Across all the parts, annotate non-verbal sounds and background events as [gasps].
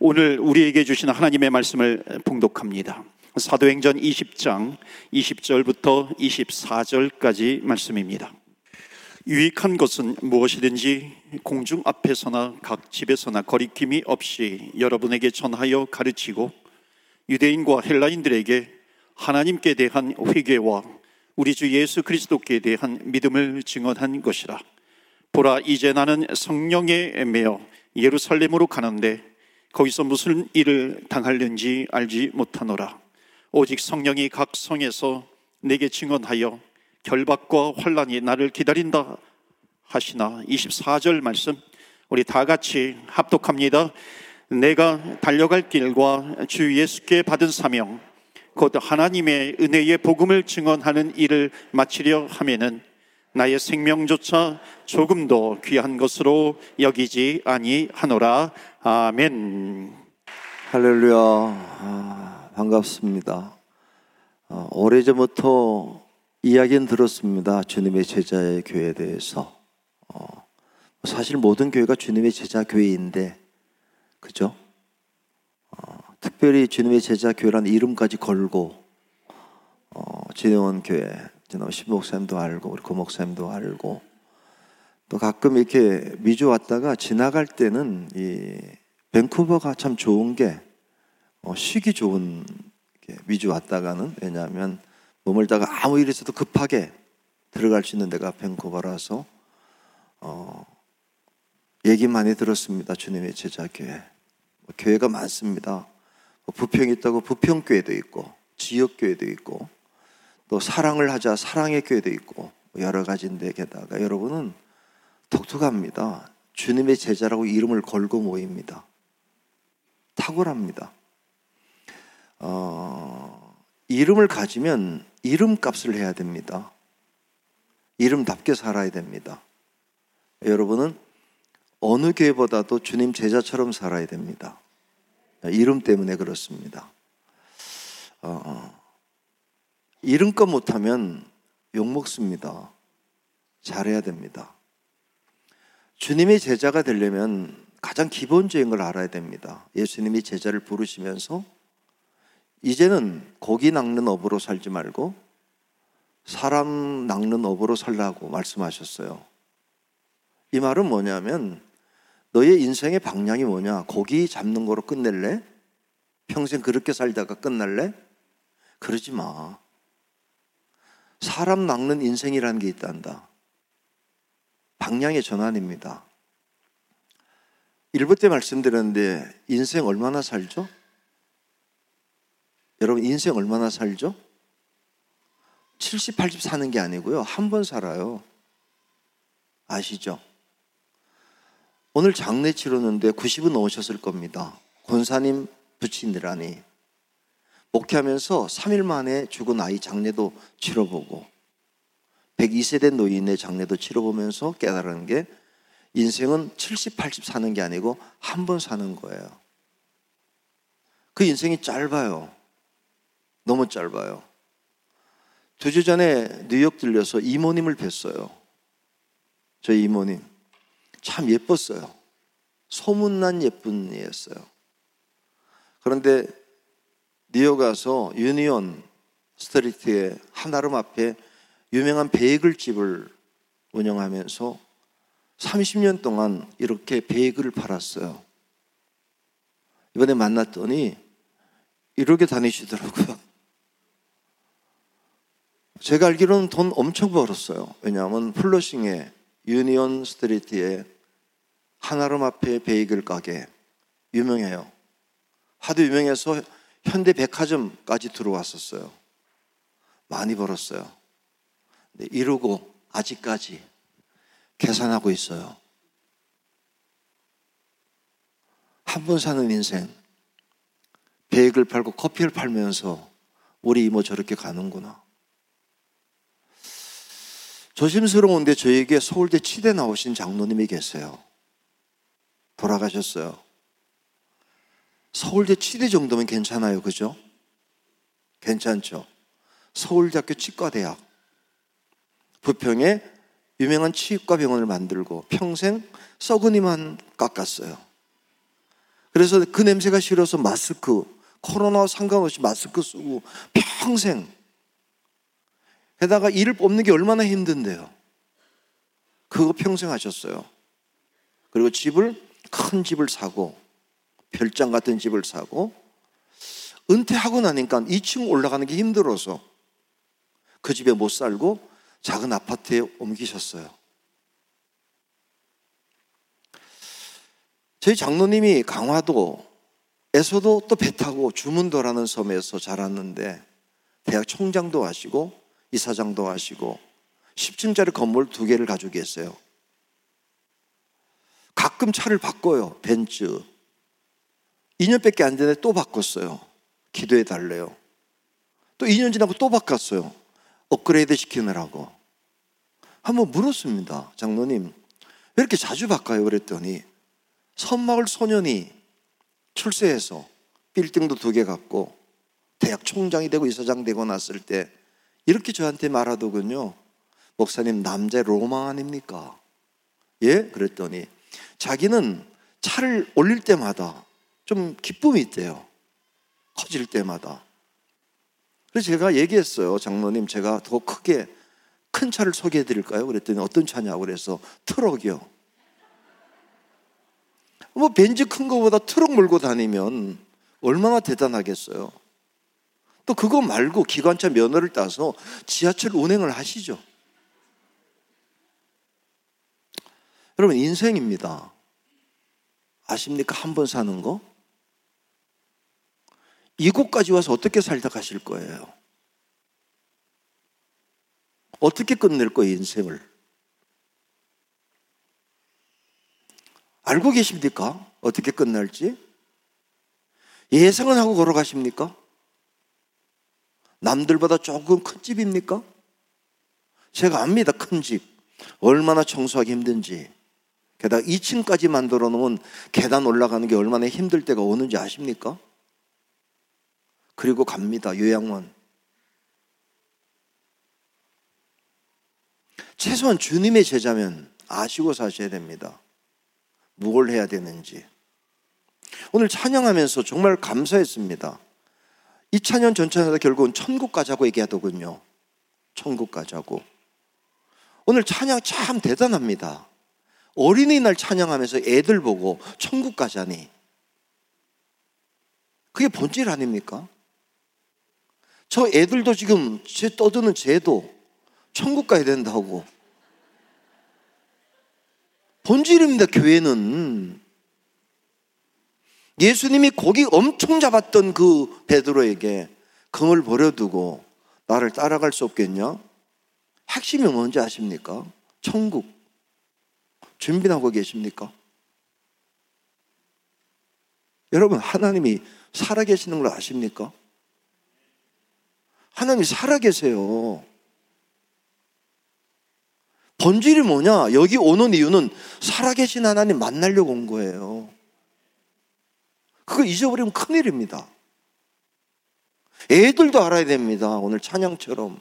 오늘 우리에게 주신 하나님의 말씀을 봉독합니다. 사도행전 20장 20절부터 24절까지 말씀입니다. 유익한 것은 무엇이든지 공중 앞에서나 각 집에서나 거리낌이 없이 여러분에게 전하여 가르치고 유대인과 헬라인들에게 하나님께 대한 회개와 우리 주 예수 그리스도께 대한 믿음을 증언한 것이라. 보라 이제 나는 성령에 매여 예루살렘으로 가는데 거기서 무슨 일을 당할는지 알지 못하노라. 오직 성령이 각 성에서 내게 증언하여 결박과 환란이 나를 기다린다 하시나 24절 말씀 우리 다 같이 합독합니다. 내가 달려갈 길과 주 예수께 받은 사명 곧 하나님의 은혜의 복음을 증언하는 일을 마치려 하면은 나의 생명조차 조금도 귀한 것으로 여기지 아니하노라. 아멘. 할렐루야. 아, 반갑습니다. 아, 오래전부터 이야기는 들었습니다. 주님의 제자의 교회에 대해서. 어, 사실 모든 교회가 주님의 제자 교회인데, 그죠? 어, 특별히 주님의 제자 교회라는 이름까지 걸고, 어, 진영원 교회, 신 목사님도 알고 우리 고 목사님도 알고 또 가끔 이렇게 미주 왔다가 지나갈 때는 이 밴쿠버가 참 좋은 게 어, 쉬기 좋은 미주 왔다가는 왜냐하면 머물다가 아무 일 있어도 급하게 들어갈 수 있는 데가 밴쿠버라서 어, 얘기 많이 들었습니다. 주님의 제자 교회. 뭐 교회가 많습니다. 뭐 부평이 있다고 부평교회도 있고 지역교회도 있고 또 사랑을 하자 사랑의 교회도 있고 여러 가지인데 게다가 여러분은 독특합니다. 주님의 제자라고 이름을 걸고 모입니다. 탁월합니다. 어, 이름을 가지면 이름값을 해야 됩니다. 이름답게 살아야 됩니다. 여러분은 어느 교회보다도 주님 제자처럼 살아야 됩니다. 이름 때문에 그렇습니다. 어, 이름껏 못하면 욕먹습니다. 잘해야 됩니다. 주님의 제자가 되려면 가장 기본적인 걸 알아야 됩니다. 예수님이 제자를 부르시면서 이제는 고기 낚는 업으로 살지 말고 사람 낚는 업으로 살라고 말씀하셨어요. 이 말은 뭐냐면 너의 인생의 방향이 뭐냐? 고기 잡는 거로 끝낼래? 평생 그렇게 살다가 끝날래? 그러지 마. 사람 낚는 인생이라는 게 있단다. 방향의 전환입니다. 일부 때 말씀드렸는데 인생 얼마나 살죠? 여러분 인생 얼마나 살죠? 70, 80 사는 게 아니고요. 한 번 살아요. 아시죠? 오늘 장례 치르는데 90은 넘으셨을 겁니다. 권사님 부친이라니. 목회하면서 3일 만에 죽은 아이 장례도 치러보고 102세 된 노인의 장례도 치러보면서 깨달은 게 인생은 70, 80 사는 게 아니고 한 번 사는 거예요. 그 인생이 짧아요. 너무 짧아요. 두 주 전에 뉴욕 들려서 이모님을 뵀어요. 저희 이모님. 참 예뻤어요. 소문난 예쁜 이였어요. 그런데 뉴욕 가서 유니온 스트리트의 한아름 앞에 유명한 베이글 집을 운영하면서 30년 동안 이렇게 베이글을 팔았어요. 이번에 만났더니 이렇게 다니시더라고요. [laughs] 제가 알기로는 돈 엄청 벌었어요. 왜냐하면 플러싱에 유니온 스트리트에 한아름 앞에 베이글 가게 유명해요. 하도 유명해서 현대 백화점까지 들어왔었어요. 많이 벌었어요. 네, 이러고 아직까지 계산하고 있어요. 한 번 사는 인생. 베이글 팔고 커피를 팔면서 우리 이모 저렇게 가는구나. 조심스러운데 저에게 서울대 치대 나오신 장로님이 계세요. 돌아가셨어요. 서울대 치대 정도면 괜찮아요. 그죠? 괜찮죠? 서울대학교 치과대학. 부평에 유명한 치과 병원을 만들고 평생 썩은이만 깎았어요. 그래서 그 냄새가 싫어서 마스크, 코로나와 상관없이 마스크 쓰고 평생. 게다가 이를 뽑는 게 얼마나 힘든데요. 그거 평생 하셨어요. 그리고 집을, 큰 집을 사고, 별장 같은 집을 사고, 은퇴하고 나니까 2층 올라가는 게 힘들어서 그 집에 못 살고 작은 아파트에 옮기셨어요. 저희 장로님이 강화도에서도 또 배 타고 주문도라는 섬에서 자랐는데 대학 총장도 하시고 이사장도 하시고 10층짜리 건물 두 개를 가지고 계세요. 가끔 차를 바꿔요. 벤츠. 2년밖에 안 되는데 또 바꿨어요. 기도해 달래요. 또 2년 지나고 또 바꿨어요. 업그레이드 시키느라고. 한번 물었습니다. 장로님, 왜 이렇게 자주 바꿔요? 그랬더니 선마을 소년이 출세해서 빌딩도 두 개 갖고 대학 총장이 되고 이사장 되고 났을 때 이렇게 저한테 말하더군요. 목사님 남자 로망 아닙니까? 예? 그랬더니 자기는 차를 올릴 때마다 좀 기쁨이 있대요. 커질 때마다. 그래서 제가 얘기했어요. 장로님 제가 더 크게 큰 차를 소개해 드릴까요? 그랬더니 어떤 차냐고 그래서 트럭이요. 뭐 벤츠 큰 거보다 트럭 몰고 다니면 얼마나 대단하겠어요. 또 그거 말고 기관차 면허를 따서 지하철 운행을 하시죠. 여러분 인생입니다. 아십니까? 한 번 사는 거? 이곳까지 와서 어떻게 살다 가실 거예요? 어떻게 끝낼 거예요, 인생을? 알고 계십니까? 어떻게 끝날지? 예상은 하고 걸어가십니까? 남들보다 조금 큰 집입니까? 제가 압니다, 큰 집. 얼마나 청소하기 힘든지. 게다가 2층까지 만들어 놓으면 계단 올라가는 게 얼마나 힘들 때가 오는지 아십니까? 그리고 갑니다, 요양원. 최소한 주님의 제자면 아시고 사셔야 됩니다. 뭘 해야 되는지. 오늘 찬양하면서 정말 감사했습니다. 이 찬양 전찬하다 결국은 천국 가자고 얘기하더군요. 천국 가자고. 오늘 찬양 참 대단합니다. 어린이날 찬양하면서 애들 보고 천국 가자니. 그게 본질 아닙니까? 저 애들도 지금 제 떠드는 쟤도 천국 가야 된다고. 본질입니다, 교회는. 예수님이 고기 엄청 잡았던 그 베드로에게 금을 버려두고 나를 따라갈 수 없겠냐? 핵심이 뭔지 아십니까? 천국. 준비하고 계십니까? 여러분, 하나님이 살아계시는 걸 아십니까? 하나님이 살아계세요. 본질이 뭐냐? 여기 오는 이유는 살아계신 하나님 만나려고 온 거예요. 그거 잊어버리면 큰일입니다. 애들도 알아야 됩니다. 오늘 찬양처럼.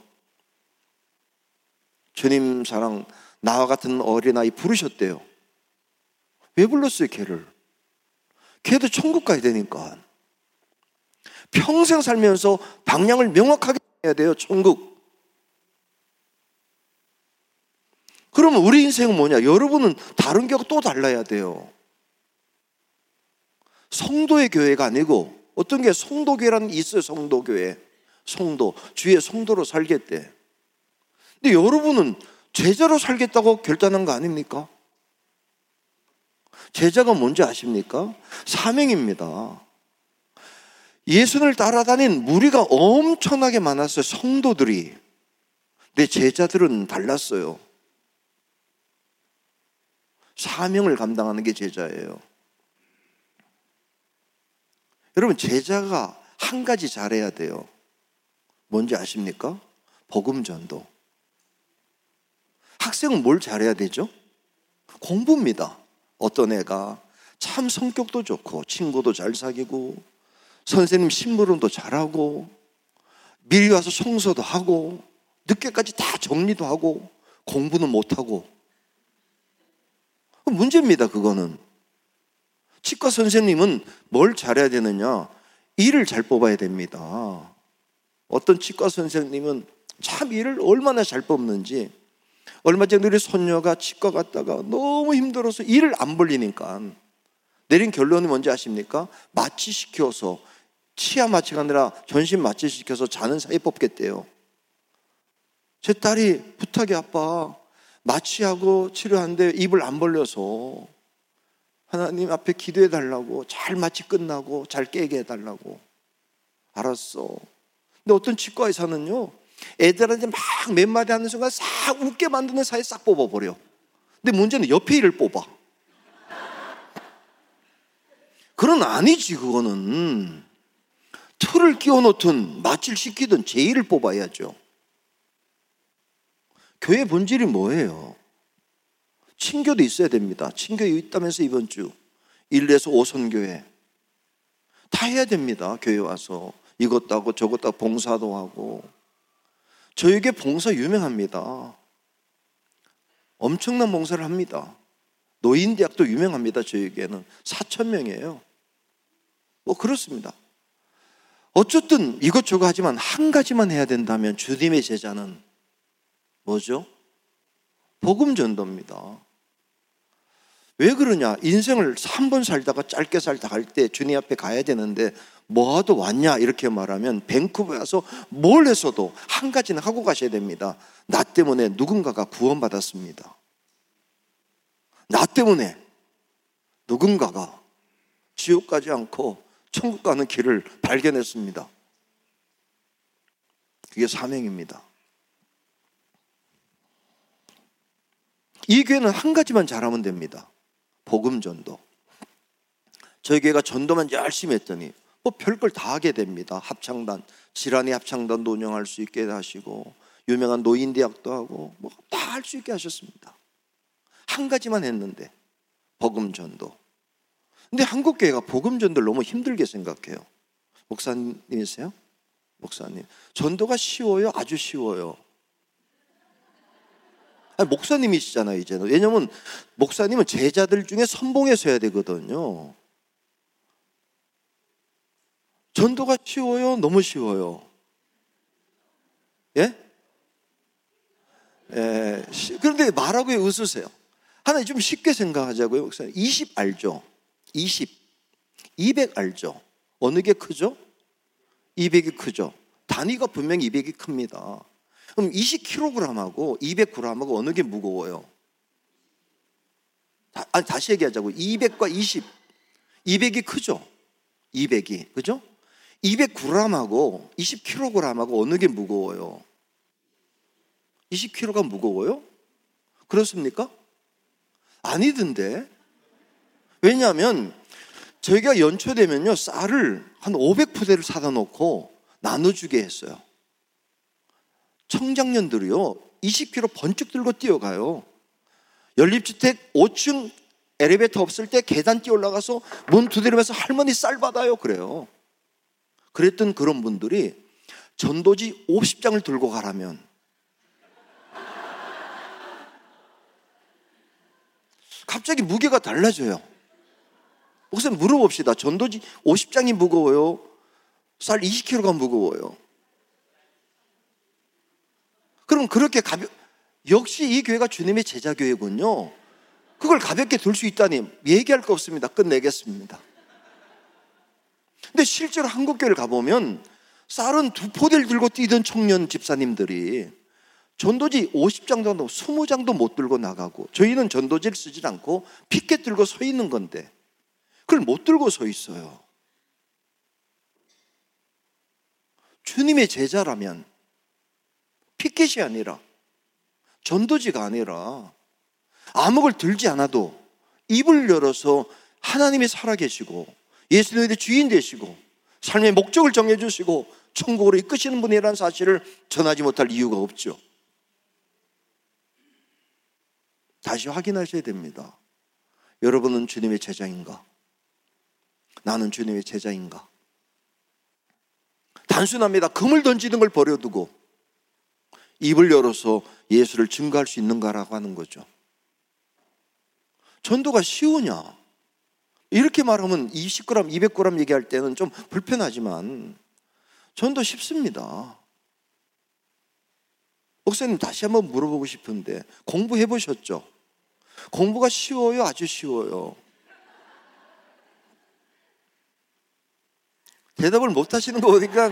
주님 사랑, 나와 같은 어린아이 부르셨대요. 왜 불렀어요, 걔를? 걔도 천국 가야 되니까. 평생 살면서 방향을 명확하게 해야 돼요, 천국. 그러면 우리 인생은 뭐냐? 여러분은 다른 교회가 또 달라야 돼요. 성도의 교회가 아니고 어떤 게 성도교회라는 게 있어요, 성도교회. 성도. 주의 성도로 살겠대. 근데 여러분은 제자로 살겠다고 결단한 거 아닙니까? 제자가 뭔지 아십니까? 사명입니다. 예수를 따라다닌 무리가 엄청나게 많았어요, 성도들이. 내 제자들은 달랐어요. 사명을 감당하는 게 제자예요. 여러분, 제자가 한 가지 잘해야 돼요. 뭔지 아십니까? 복음 전도. 학생은 뭘 잘해야 되죠? 공부입니다. 어떤 애가 참 성격도 좋고, 친구도 잘 사귀고, 선생님 심부름도 잘하고, 미리 와서 청소도 하고, 늦게까지 다 정리도 하고, 공부는 못하고, 문제입니다, 그거는. 치과 선생님은 뭘 잘해야 되느냐? 이를 잘 뽑아야 됩니다. 어떤 치과 선생님은 참 이를 얼마나 잘 뽑는지 얼마 전에 우리 손녀가 치과 갔다가 너무 힘들어서 이를 안 벌리니까 내린 결론이 뭔지 아십니까? 마취시켜서 치아 마취가 아니라 전신 마취시켜서 자는 사이 뽑겠대요. 제 딸이 부탁이 아빠 마취하고 치료하는데 입을 안 벌려서 하나님 앞에 기도해 달라고 잘 마취 끝나고 잘 깨게 해 달라고 알았어. 근데 어떤 치과 의사는요 애들한테 막 몇 마디 하는 순간 싹 웃게 만드는 사이에 싹 뽑아버려. 근데 문제는 옆에 일을 뽑아. 그건 아니지, 그거는. 틀을 끼워 놓든 마취를 시키든 제일을 뽑아야죠. 교회 본질이 뭐예요? 친교도 있어야 됩니다. 친교 있다면서 이번 주 1에서 5선 교회 다 해야 됩니다. 교회 와서 이것도 하고 저것도 하고 봉사도 하고 저에게 봉사 유명합니다. 엄청난 봉사를 합니다. 노인 대학도 유명합니다. 저에게는 4천 명이에요. 뭐 그렇습니다. 어쨌든 이것저것 하지만 한 가지만 해야 된다면 주님의 제자는 뭐죠? 복음 전도입니다. 왜 그러냐? 인생을 3번 살다가 짧게 살다 갈 때 주님 앞에 가야 되는데 뭐하도 왔냐? 이렇게 말하면 밴쿠버에 와서 뭘 해서도 한 가지는 하고 가셔야 됩니다. 나 때문에 누군가가 구원받았습니다. 나 때문에 누군가가 지옥 가지 않고 천국 가는 길을 발견했습니다. 그게 사명입니다. 이 교회는 한 가지만 잘하면 됩니다. 복음 전도. 저희 교회가 전도만 열심히 했더니 뭐 별걸 다 하게 됩니다. 합창단, 지란이 합창단도 운영할 수 있게 하시고 유명한 노인 대학도 하고 뭐 다 할 수 있게 하셨습니다. 한 가지만 했는데 복음 전도. 근데 한국 교회가 복음 전도를 너무 힘들게 생각해요. 목사님이세요? 목사님. 전도가 쉬워요? 아주 쉬워요. 아니, 목사님이시잖아요, 이제는. 왜냐면 목사님은 제자들 중에 선봉해서 해야 되거든요. 전도가 쉬워요? 너무 쉬워요? 예? 예. 그런데 말하고 왜 웃으세요? 하나 좀 쉽게 생각하자고요, 목사님. 20 알죠? 20. 200 알죠? 어느 게 크죠? 200이 크죠? 단위가 분명히 200이 큽니다. 그럼 20kg하고 200g하고 어느 게 무거워요? 다, 아니, 다시 얘기하자고. 200과 20. 200이 크죠? 200이. 그죠? 200g하고 20kg하고 어느 게 무거워요? 20kg가 무거워요? 그렇습니까? 아니던데. 왜냐하면 저희가 연초 되면요 쌀을 한 500푸대를 사다 놓고 나눠주게 했어요. 청장년들이요 20kg 번쩍 들고 뛰어가요. 연립주택 5층 엘리베이터 없을 때 계단 뛰어 올라가서 문 두드리면서 할머니 쌀 받아요 그래요. 그랬던 그런 분들이 전도지 50장을 들고 가라면 갑자기 무게가 달라져요. 우선 물어봅시다. 전도지 50장이 무거워요? 쌀 20kg가 무거워요? 그럼 그렇게 가벼 역시 이 교회가 주님의 제자 교회군요. 그걸 가볍게 들 수 있다니 얘기할 거 없습니다. 끝내겠습니다. 근데 실제로 한국 교회를 가보면 쌀은 두 포대를 들고 뛰던 청년 집사님들이 전도지 50장도 20장도 못 들고 나가고 저희는 전도지를 쓰지 않고 피켓 들고 서 있는 건데 그걸 못 들고 서 있어요. 주님의 제자라면 피켓이 아니라 전도지가 아니라 암흑을 들지 않아도 입을 열어서 하나님이 살아계시고 예수님의 주인 되시고 삶의 목적을 정해주시고 천국으로 이끄시는 분이라는 사실을 전하지 못할 이유가 없죠. 다시 확인하셔야 됩니다. 여러분은 주님의 제자인가? 나는 주님의 제자인가? 단순합니다. 금을 던지는 걸 버려두고 입을 열어서 예수를 증거할 수 있는가라고 하는 거죠. 전도가 쉬우냐? 이렇게 말하면 20g, 200g 얘기할 때는 좀 불편하지만 전도 쉽습니다. 목사님 다시 한번 물어보고 싶은데 공부해 보셨죠? 공부가 쉬워요, 아주 쉬워요. 대답을 못 하시는 거 보니까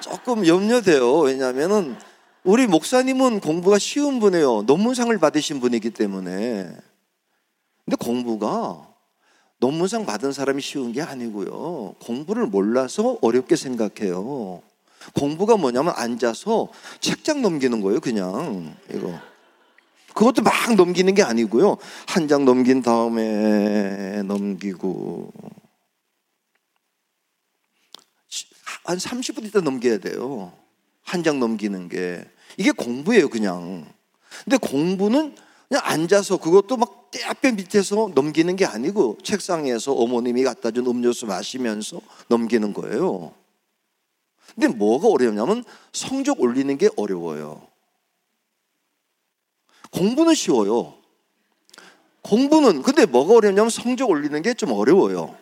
조금 염려돼요. 왜냐하면은 우리 목사님은 공부가 쉬운 분이에요. 논문상을 받으신 분이기 때문에. 근데 공부가 논문상 받은 사람이 쉬운 게 아니고요. 공부를 몰라서 어렵게 생각해요. 공부가 뭐냐면 앉아서 책장 넘기는 거예요, 그냥. 이거. 그것도 막 넘기는 게 아니고요. 한 장 넘긴 다음에 넘기고. 한 30분 있다 넘겨야 돼요. 한 장 넘기는 게. 이게 공부예요, 그냥. 근데 공부는 그냥 앉아서 그것도 막 떼앞에 밑에서 넘기는 게 아니고 책상에서 어머님이 갖다 준 음료수 마시면서 넘기는 거예요. 근데 뭐가 어렵냐면 성적 올리는 게 어려워요. 공부는 쉬워요. 공부는 근데 뭐가 어렵냐면 성적 올리는 게 좀 어려워요.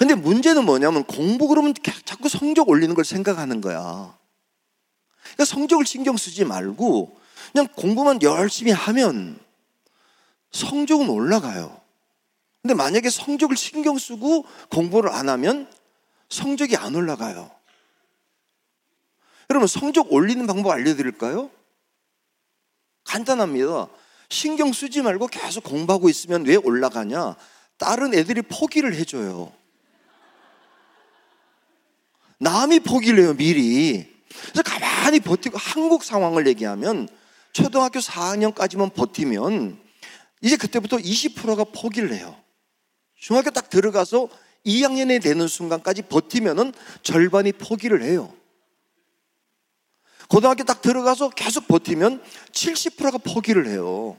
근데 문제는 뭐냐면 공부 그러면 자꾸 성적 올리는 걸 생각하는 거야. 그러니까 성적을 신경 쓰지 말고 그냥 공부만 열심히 하면 성적은 올라가요. 근데 만약에 성적을 신경 쓰고 공부를 안 하면 성적이 안 올라가요. 여러분, 성적 올리는 방법 알려드릴까요? 간단합니다. 신경 쓰지 말고 계속 공부하고 있으면 왜 올라가냐? 다른 애들이 포기를 해줘요. 남이 포기를 해요, 미리. 그래서 가만히 버티고 한국 상황을 얘기하면 초등학교 4학년까지만 버티면 이제 그때부터 20%가 포기를 해요. 중학교 딱 들어가서 2학년에 되는 순간까지 버티면은 절반이 포기를 해요. 고등학교 딱 들어가서 계속 버티면 70%가 포기를 해요.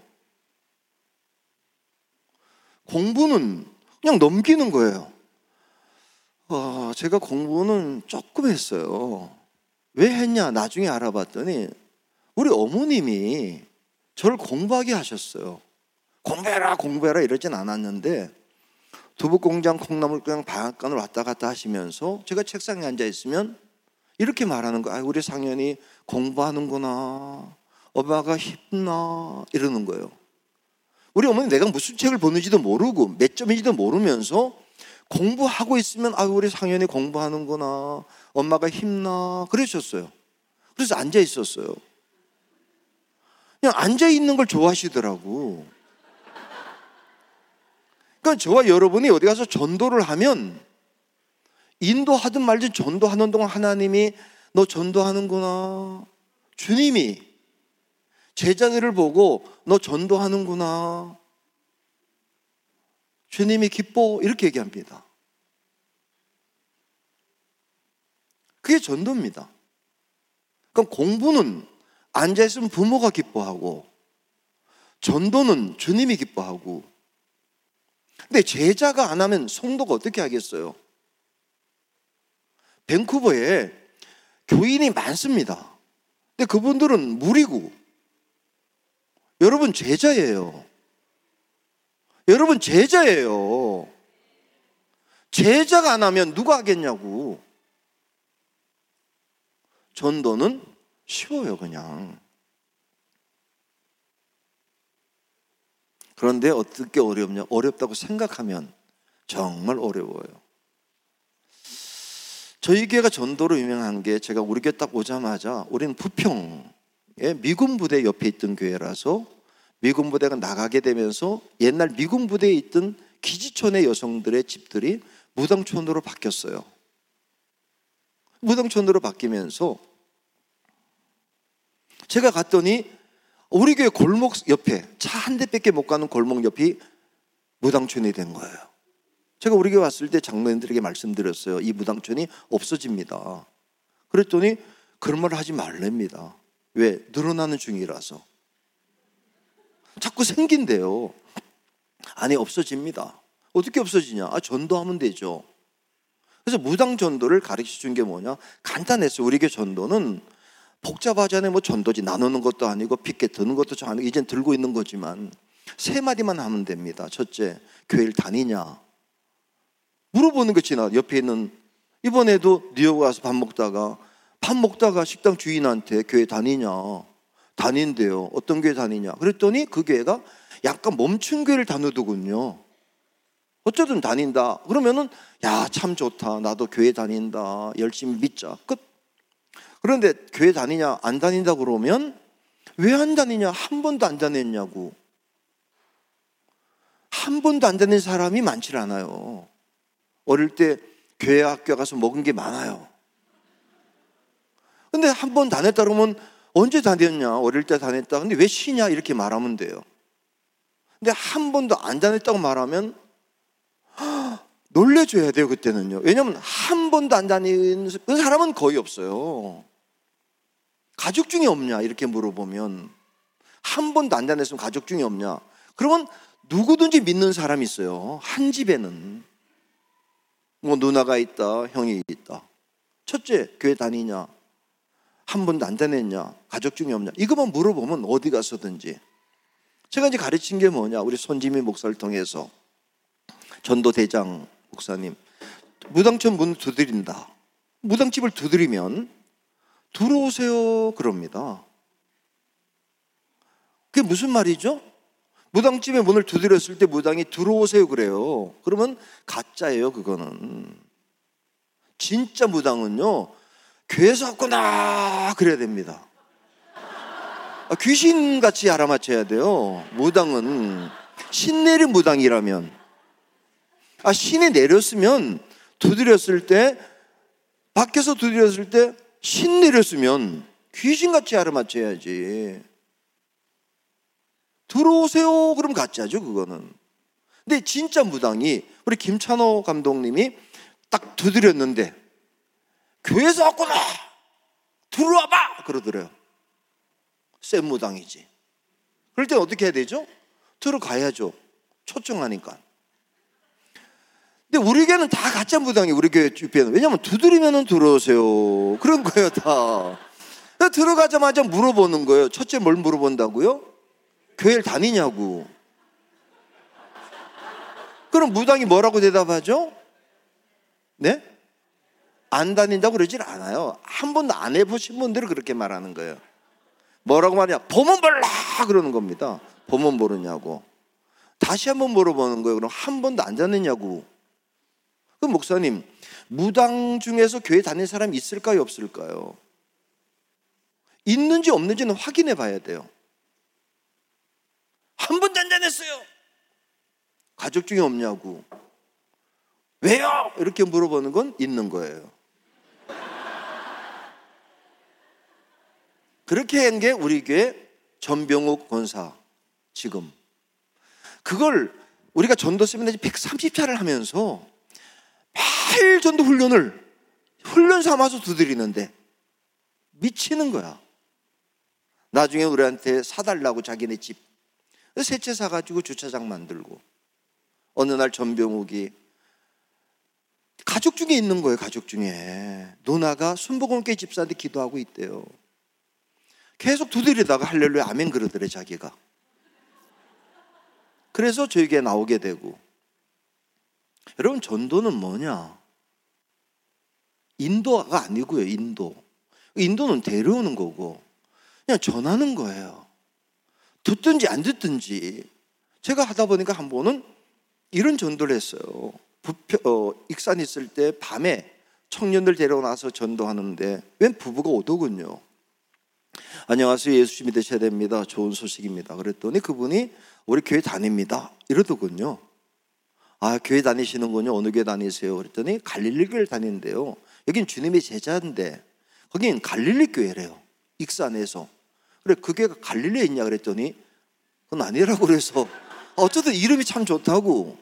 공부는 그냥 넘기는 거예요. 어, 제가 공부는 조금 했어요. 왜 했냐? 나중에 알아봤더니 우리 어머님이 저를 공부하게 하셨어요. 공부해라, 공부해라 이러진 않았는데 두부공장 콩나물그냥 방앗간을 왔다 갔다 하시면서 제가 책상에 앉아 있으면 이렇게 말하는 거예요. 아, 우리 상현이 공부하는구나. 엄마가 힘나. 이러는 거예요. 우리 어머니 내가 무슨 책을 보는지도 모르고 몇 점인지도 모르면서 공부하고 있으면 아 우리 상현이 공부하는구나. 엄마가 힘나. 그러셨어요. 그래서 앉아 있었어요. 그냥 앉아 있는 걸 좋아하시더라고. 그러니까 저와 여러분이 어디 가서 전도를 하면 인도하든 말든 전도하는 동안 하나님이 너 전도하는구나. 주님이 제자들을 보고 너 전도하는구나. 주님이 기뻐. 이렇게 얘기합니다. 그게 전도입니다. 그럼 공부는 앉아있으면 부모가 기뻐하고, 전도는 주님이 기뻐하고, 근데 제자가 안 하면 성도가 어떻게 하겠어요? 밴쿠버에 교인이 많습니다. 근데 그분들은 무리고, 여러분 제자예요. 여러분 제자예요. 제자가 안 하면 누가 하겠냐고. 전도는 쉬워요, 그냥. 그런데 어떻게 어렵냐? 어렵다고 생각하면 정말 어려워요. 저희 교회가 전도로 유명한 게 제가 우리 교회 딱 오자마자 우리는 부평에 미군 부대 옆에 있던 교회라서 미군 부대가 나가게 되면서 옛날 미군 부대에 있던 기지촌의 여성들의 집들이 무당촌으로 바뀌었어요. 무당촌으로 바뀌면서 제가 갔더니 우리 교회 골목 옆에 차 한 대밖에 못 가는 골목 옆이 무당촌이 된 거예요. 제가 우리 교회 왔을 때 장로님들에게 말씀드렸어요. 이 무당촌이 없어집니다. 그랬더니 그런 말을 하지 말랍니다. 왜? 늘어나는 중이라서. 자꾸 생긴대요. 아니, 없어집니다. 어떻게 없어지냐? 아, 전도하면 되죠. 그래서 무당 전도를 가르쳐 준 게 뭐냐? 간단했어요. 우리 교회 전도는 복잡하잖아요. 뭐 전도지 나누는 것도 아니고 핏게 드는 것도 아니고 이젠 들고 있는 거지만 세 마디만 하면 됩니다. 첫째, 교회를 다니냐? 물어보는 것이 나 옆에 있는 이번에도 뉴욕 와서 밥 먹다가 밥 먹다가 식당 주인한테 교회 다니냐? 다닌대요. 어떤 교회 다니냐? 그랬더니 그 교회가 약간 멈춘 교회를 다누더군요. 어쩌든 다닌다. 그러면은 야, 참 좋다. 나도 교회 다닌다. 열심히 믿자. 끝. 그런데 교회 다니냐? 안 다닌다 그러면 왜 안 다니냐? 한 번도 안 다녔냐고. 한 번도 안 다닌 사람이 많지 않아요. 어릴 때 교회 학교 가서 먹은 게 많아요. 근데 한 번 다녔다 그러면 언제 다녔냐? 어릴 때 다녔다. 근데 왜 쉬냐? 이렇게 말하면 돼요. 근데 한 번도 안 다녔다고 말하면 [gasps] 놀래줘야 돼요, 그때는요. 왜냐면 한 번도 안그 사람은 거의 없어요. 가족 중에 없냐? 이렇게 물어보면 한 번도 안 다녔으면 가족 중에 없냐? 그러면 누구든지 믿는 사람이 있어요. 한 집에는. 뭐 누나가 있다, 형이 있다. 첫째, 교회 다니냐? 한 번도 안 다녔냐? 가족 중에 없냐? 이것만 물어보면 어디 가서든지. 제가 이제 가르친 게 뭐냐? 우리 손지미 목사를 통해서 전도 대장 목사님 무당천 문 두드린다. 무당집을 두드리면 들어오세요 그럽니다. 그게 무슨 말이죠? 무당집에 문을 두드렸을 때 무당이 들어오세요 그래요. 그러면 가짜예요 그거는. 진짜 무당은요 교회에서 왔구나 그래야 됩니다. 아, 귀신같이 알아맞혀야 돼요. 무당은 신 내린 무당이라면 아 신이 내렸으면 두드렸을 때 밖에서 두드렸을 때 신 내렸으면 귀신같이 알아맞혀야지. 들어오세요. 그럼 가짜죠, 그거는. 근데 진짜 무당이 우리 김찬호 감독님이 딱 두드렸는데 교회에서 왔구나. 들어와 봐. 그러더래요. 센 무당이지. 그럴 때 어떻게 해야 되죠? 들어가야죠. 초청하니까. 근데 우리 교회는 다 가짜 무당이 우리 교회 주변은. 왜냐면 두드리면 들어오세요. 그런 거예요, 다. 들어가자마자 물어보는 거예요. 첫째 뭘 물어본다고요? 교회를 다니냐고. 그럼 무당이 뭐라고 대답하죠? 네? 안 다닌다고 그러질 않아요. 한 번도 안 해보신 분들은 그렇게 말하는 거예요. 뭐라고 말이냐? 보면 몰라! 그러는 겁니다. 보면 모르냐고. 다시 한번 물어보는 거예요. 그럼 한 번도 안 다녔냐고. 그 목사님, 무당 중에서 교회 다닌 사람이 있을까요? 없을까요? 있는지 없는지는 확인해 봐야 돼요. 한 번도 안 다녔어요. 가족 중에 없냐고. 왜요? 이렇게 물어보는 건 있는 거예요. 그렇게 한 게 우리 교회 전병욱 권사 지금 그걸 우리가 전도 세미나 130차를 하면서 매일 전도 훈련을 훈련 삼아서 두드리는데 미치는 거야. 나중에 우리한테 사달라고 자기네 집 세채 사가지고 주차장 만들고 어느 날 전병욱이 가족 중에 있는 거예요. 가족 중에 누나가 순복음교회 집사한테 기도하고 있대요. 계속 두드리다가 할렐루야 아멘 그러더래 자기가. 그래서 저에게 나오게 되고 여러분 전도는 뭐냐? 인도가 아니고요 인도. 인도는 데려오는 거고 그냥 전하는 거예요. 듣든지 안 듣든지 제가 하다 보니까 한 번은 이런 전도를 했어요. 부표, 어, 익산 있을 때 밤에 청년들 데려나서 전도하는데 웬 부부가 오더군요. 안녕하세요. 예수 믿으셔야 됩니다. 좋은 소식입니다. 그랬더니 그분이 우리 교회 다닙니다. 이러더군요. 아, 교회 다니시는군요. 어느 교회 다니세요? 그랬더니 갈릴리 교회를 다니는데요. 여긴 주님의 제자인데 거긴 갈릴리 교회래요. 익산에서. 그래, 그 교회가 갈릴리에 있냐 그랬더니 그건 아니라고 그래서 어쨌든 이름이 참 좋다고.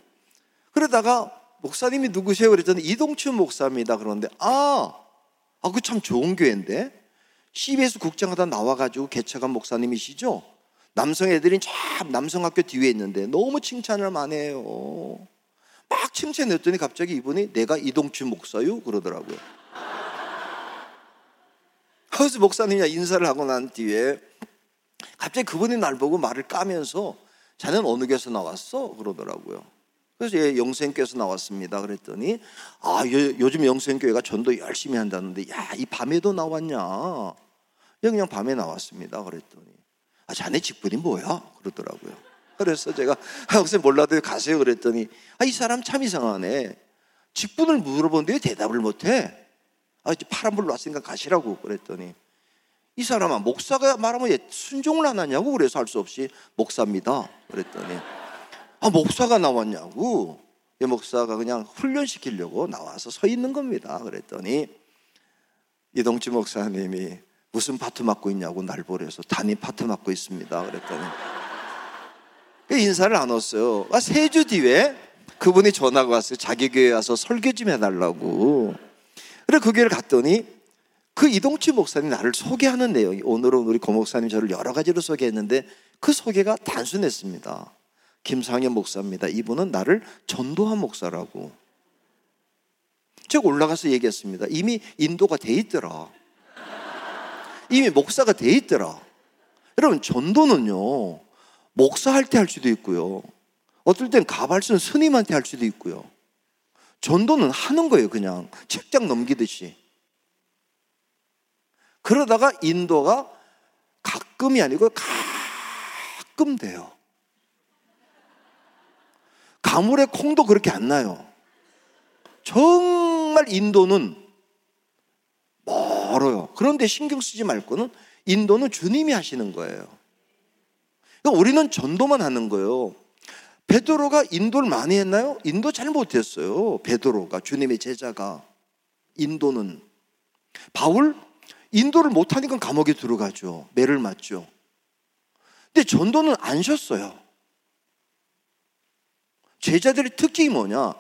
그러다가 목사님이 누구세요? 그랬더니 이동춘 목사입니다. 그런데 아, 아, 그 참 좋은 교회인데 CBS 국장하다 나와가지고 개척한 목사님이시죠? 남성 애들이 참 남성학교 뒤에 있는데 너무 칭찬을 많이 해요. 막 칭찬했더니 갑자기 이분이 내가 이동춘 목사유 그러더라고요. [laughs] 그래서 목사님이 인사를 하고 난 뒤에 갑자기 그분이 날 보고 말을 까면서 자네는 어느 교회에서 나왔어? 그러더라고요. 그래서 예, 영생교회에서 나왔습니다. 그랬더니 아 요, 즘 영생교회가 전도 열심히 한다는데 야 이 밤에도 나왔냐? 그냥 밤에 나왔습니다. 그랬더니 아 자네 직분이 뭐야? 그러더라고요. 그래서 제가 학생 몰라도 가세요 그랬더니 아 이 사람 참 이상하네. 직분을 물어보는데 왜 대답을 못해? 아 이제 파란불로 왔으니까 가시라고 그랬더니 이 사람아 목사가 말하면 순종을 안 하냐고 그래서 할 수 없이 목사입니다. 그랬더니 아 목사가 나왔냐고 이 목사가 그냥 훈련시키려고 나와서 서 있는 겁니다. 그랬더니 이동치 목사님이 무슨 파트 맡고 있냐고 날 보래서 담임 파트 맡고 있습니다. 그랬더니 인사를 안 왔어요. 아, 세주 뒤에 그분이 전화가 왔어요. 자기 교회 와서 설교 좀 해달라고. 그래 그 교회를 갔더니 그 이동치 목사님 나를 소개하는 내용이 오늘은 우리 고 목사님 저를 여러 가지로 소개했는데 그 소개가 단순했습니다. 김상현 목사입니다. 이분은 나를 전도한 목사라고. 제가 올라가서 얘기했습니다. 이미 인도가 돼 있더라. 이미 목사가 돼 있더라. 여러분, 전도는요, 목사 할 때 할 수도 있고요. 어떨 땐 가발 쓴 스님한테 할 수도 있고요. 전도는 하는 거예요, 그냥. 책장 넘기듯이. 그러다가 인도가 가끔이 아니고 가끔 돼요. 가물에 콩도 그렇게 안 나요. 정말 인도는 멀어요. 그런데 신경 쓰지 말고는 인도는 주님이 하시는 거예요. 그러니까 우리는 전도만 하는 거예요. 베드로가 인도를 많이 했나요? 인도 잘 못했어요. 베드로가 주님의 제자가 인도는 바울 인도를 못하니까 감옥에 들어가죠. 매를 맞죠. 근데 전도는 안 쉬었어요. 제자들의 특징이 뭐냐?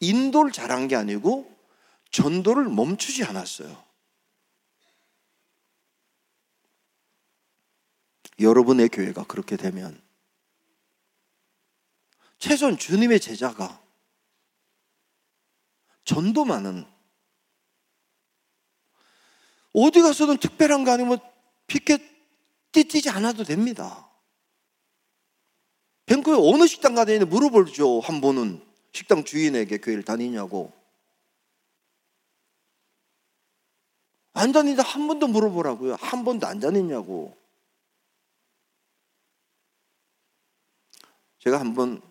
인도를 잘한 게 아니고 전도를 멈추지 않았어요. 여러분의 교회가 그렇게 되면 최소한 주님의 제자가 전도만은 어디 가서든 특별한 거 아니면 피켓 뛰지 않아도 됩니다. 뱅크에 어느 식당 가든지 물어보죠. 한 번은 식당 주인에게 교회를 다니냐고. 안 다니다 한 번도 물어보라고요. 한 번도 안 다니냐고. 제가 한번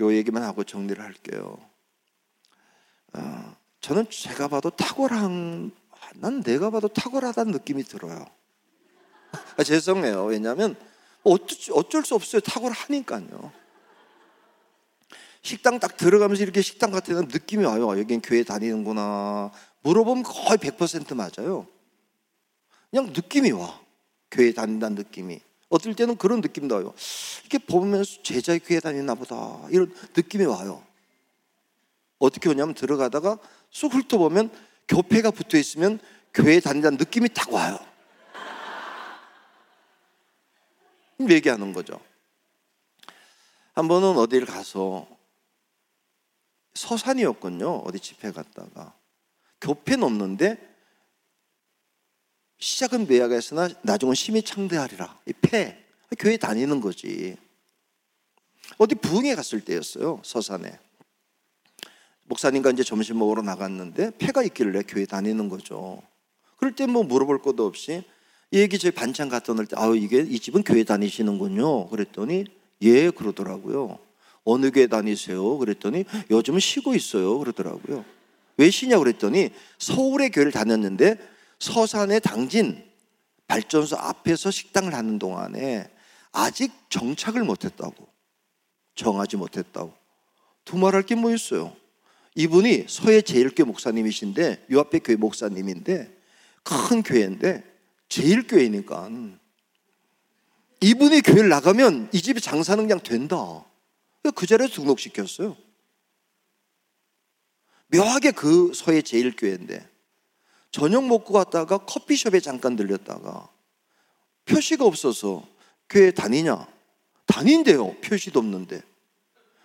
요 얘기만 하고 정리를 할게요. 어, 저는 제가 봐도 탁월한, 난 내가 봐도 탁월하다는 느낌이 들어요. 아, 죄송해요. 왜냐하면 어쩔 수 없어요. 탁월하니까요. 식당 딱 들어가면서 이렇게 식당 같은 느낌이 와요. 여긴 교회 다니는구나. 물어보면 거의 100% 맞아요. 그냥 느낌이 와. 교회 다닌다는 느낌이. 어떨 때는 그런 느낌도 와요. 이렇게 보면서 제자의 교회 다니나 보다. 이런 느낌이 와요. 어떻게 오냐면 들어가다가 쑥 훑어보면 교패가 붙어 있으면 교회 다닌다는 느낌이 딱 와요. 얘기하는 거죠. 한 번은 어디를 가서 서산이었군요. 어디 집회 갔다가 교패는 없는데 시작은 매약했으나 나중은 심히 창대하리라. 이 폐, 교회 다니는 거지. 어디 부흥회 갔을 때였어요. 서산에. 목사님과 이제 점심 먹으러 나갔는데 폐가 있길래 교회 다니는 거죠. 그럴 때 뭐 물어볼 것도 없이 얘기 저희 반찬 갖다 놓을 때, 아우, 이게, 이 집은 교회 다니시는군요. 그랬더니, 예, 그러더라고요. 어느 교회 다니세요? 그랬더니, 요즘은 쉬고 있어요. 그러더라고요. 왜 쉬냐? 그랬더니, 서울의 교회를 다녔는데, 서산의 당진 발전소 앞에서 식당을 하는 동안에 아직 정착을 못했다고. 정하지 못했다고. 두말할 게 뭐 있어요? 이분이 서해 제일교회 목사님이신데, 요 앞에 교회 목사님인데, 큰 교회인데, 제일교회니까 이분이 교회를 나가면 이 집이 장사는 그냥 된다. 그 자리에 등록시켰어요. 묘하게 그 서해 제일교회인데 저녁 먹고 갔다가 커피숍에 잠깐 들렸다가 표시가 없어서 교회 다니냐? 다닌대요. 표시도 없는데.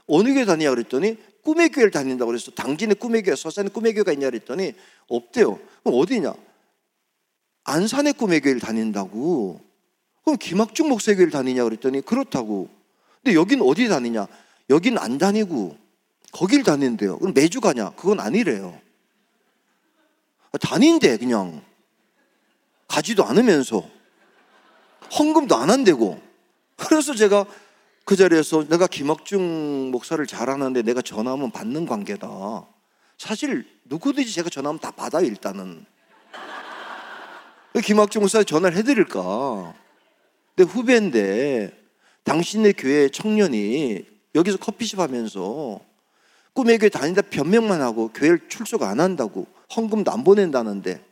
어느 교회 다니냐 그랬더니 꿈의 교회를 다닌다고 그래서 당진에 꿈의 교회, 서산에 꿈의 교회가 있냐 그랬더니 없대요. 그럼 어디냐? 안산의 꿈의 교회를 다닌다고. 그럼 김학중 목사의 교회를 다니냐 그랬더니 그렇다고. 근데 여긴 어디 다니냐? 여긴 안 다니고 거길 다닌대요. 그럼 매주 가냐? 그건 아니래요. 다닌대 그냥 가지도 않으면서 헌금도 안 한대고 그래서 제가 그 자리에서 내가 김학중 목사를 잘하는데 내가 전화하면 받는 관계다. 사실 누구든지 제가 전화하면 다 받아요 일단은. 김학중 목사 전화를 해드릴까? 내 후배인데 당신네 교회 청년이 여기서 커피숍 하면서 꿈의 교회 다니다 변명만 하고 교회를 출석 안 한다고 헌금도 안 보낸다는데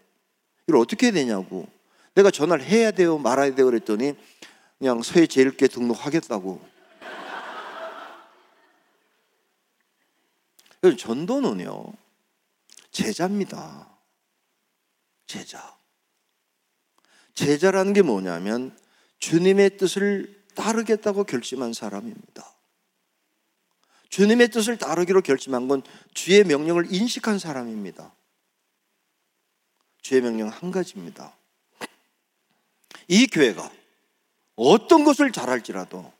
이걸 어떻게 해야 되냐고. 내가 전화를 해야 돼요 말아야 돼요 그랬더니 그냥 서해 제일교회 등록하겠다고. 전도는요 제자입니다. 제자 제자라는 게 뭐냐면 주님의 뜻을 따르겠다고 결심한 사람입니다. 주님의 뜻을 따르기로 결심한 건 주의 명령을 인식한 사람입니다. 주의 명령 한 가지입니다. 이 교회가 어떤 것을 잘할지라도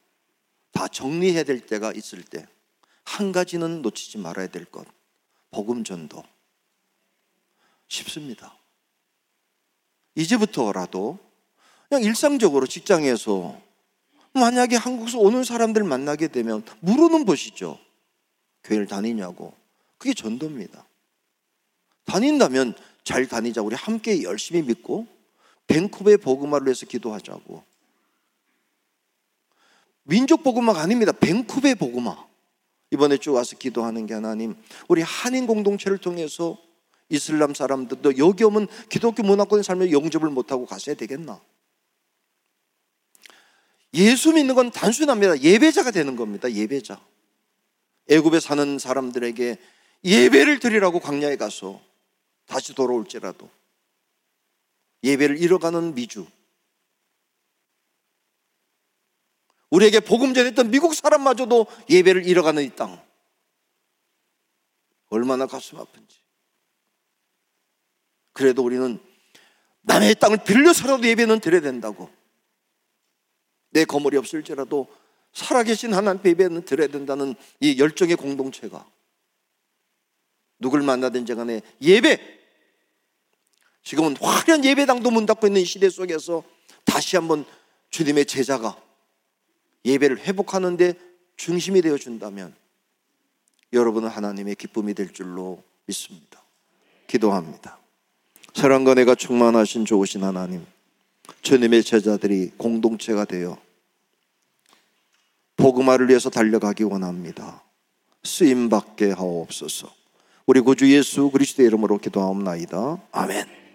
다 정리해야 될 때가 있을 때 한 가지는 놓치지 말아야 될 것. 복음 전도. 쉽습니다. 이제부터라도 그냥 일상적으로 직장에서 만약에 한국에서 오는 사람들 만나게 되면 물어는 보시죠. 교회를 다니냐고. 그게 전도입니다. 다닌다면 잘 다니자. 우리 함께 열심히 믿고 밴쿠버의 복음화를 위해서 기도하자고. 민족 복음화가 아닙니다. 밴쿠버의 복음화. 이번에 쭉 와서 기도하는 게 하나님, 우리 한인 공동체를 통해서 이슬람 사람들도 여기 오면 기독교 문화권의 삶에 영접을 못하고 가셔야 되겠나? 예수 믿는 건 단순합니다. 예배자가 되는 겁니다. 예배자. 애굽에 사는 사람들에게 예배를 드리라고 광야에 가서 다시 돌아올지라도 예배를 잃어가는 미주. 우리에게 복음 전했던 미국 사람마저도 예배를 잃어가는 이 땅. 얼마나 가슴 아픈지. 그래도 우리는 남의 땅을 빌려서라도 예배는 드려야 된다고. 내 거물이 없을지라도 살아계신 하나님 예배는 드려야 된다는 이 열정의 공동체가 누굴 만나든지 간에 예배 지금은 화려한 예배당도 문 닫고 있는 이 시대 속에서 다시 한번 주님의 제자가 예배를 회복하는데 중심이 되어 준다면 여러분은 하나님의 기쁨이 될 줄로 믿습니다. 기도합니다. 사랑과 내가 충만하신 좋으신 하나님, 주님의 제자들이 공동체가 되어 복음화를 위해서 달려가기 원합니다. 쓰임 받게 하옵소서. 우리 구주 예수 그리스도의 이름으로 기도하옵나이다. 아멘.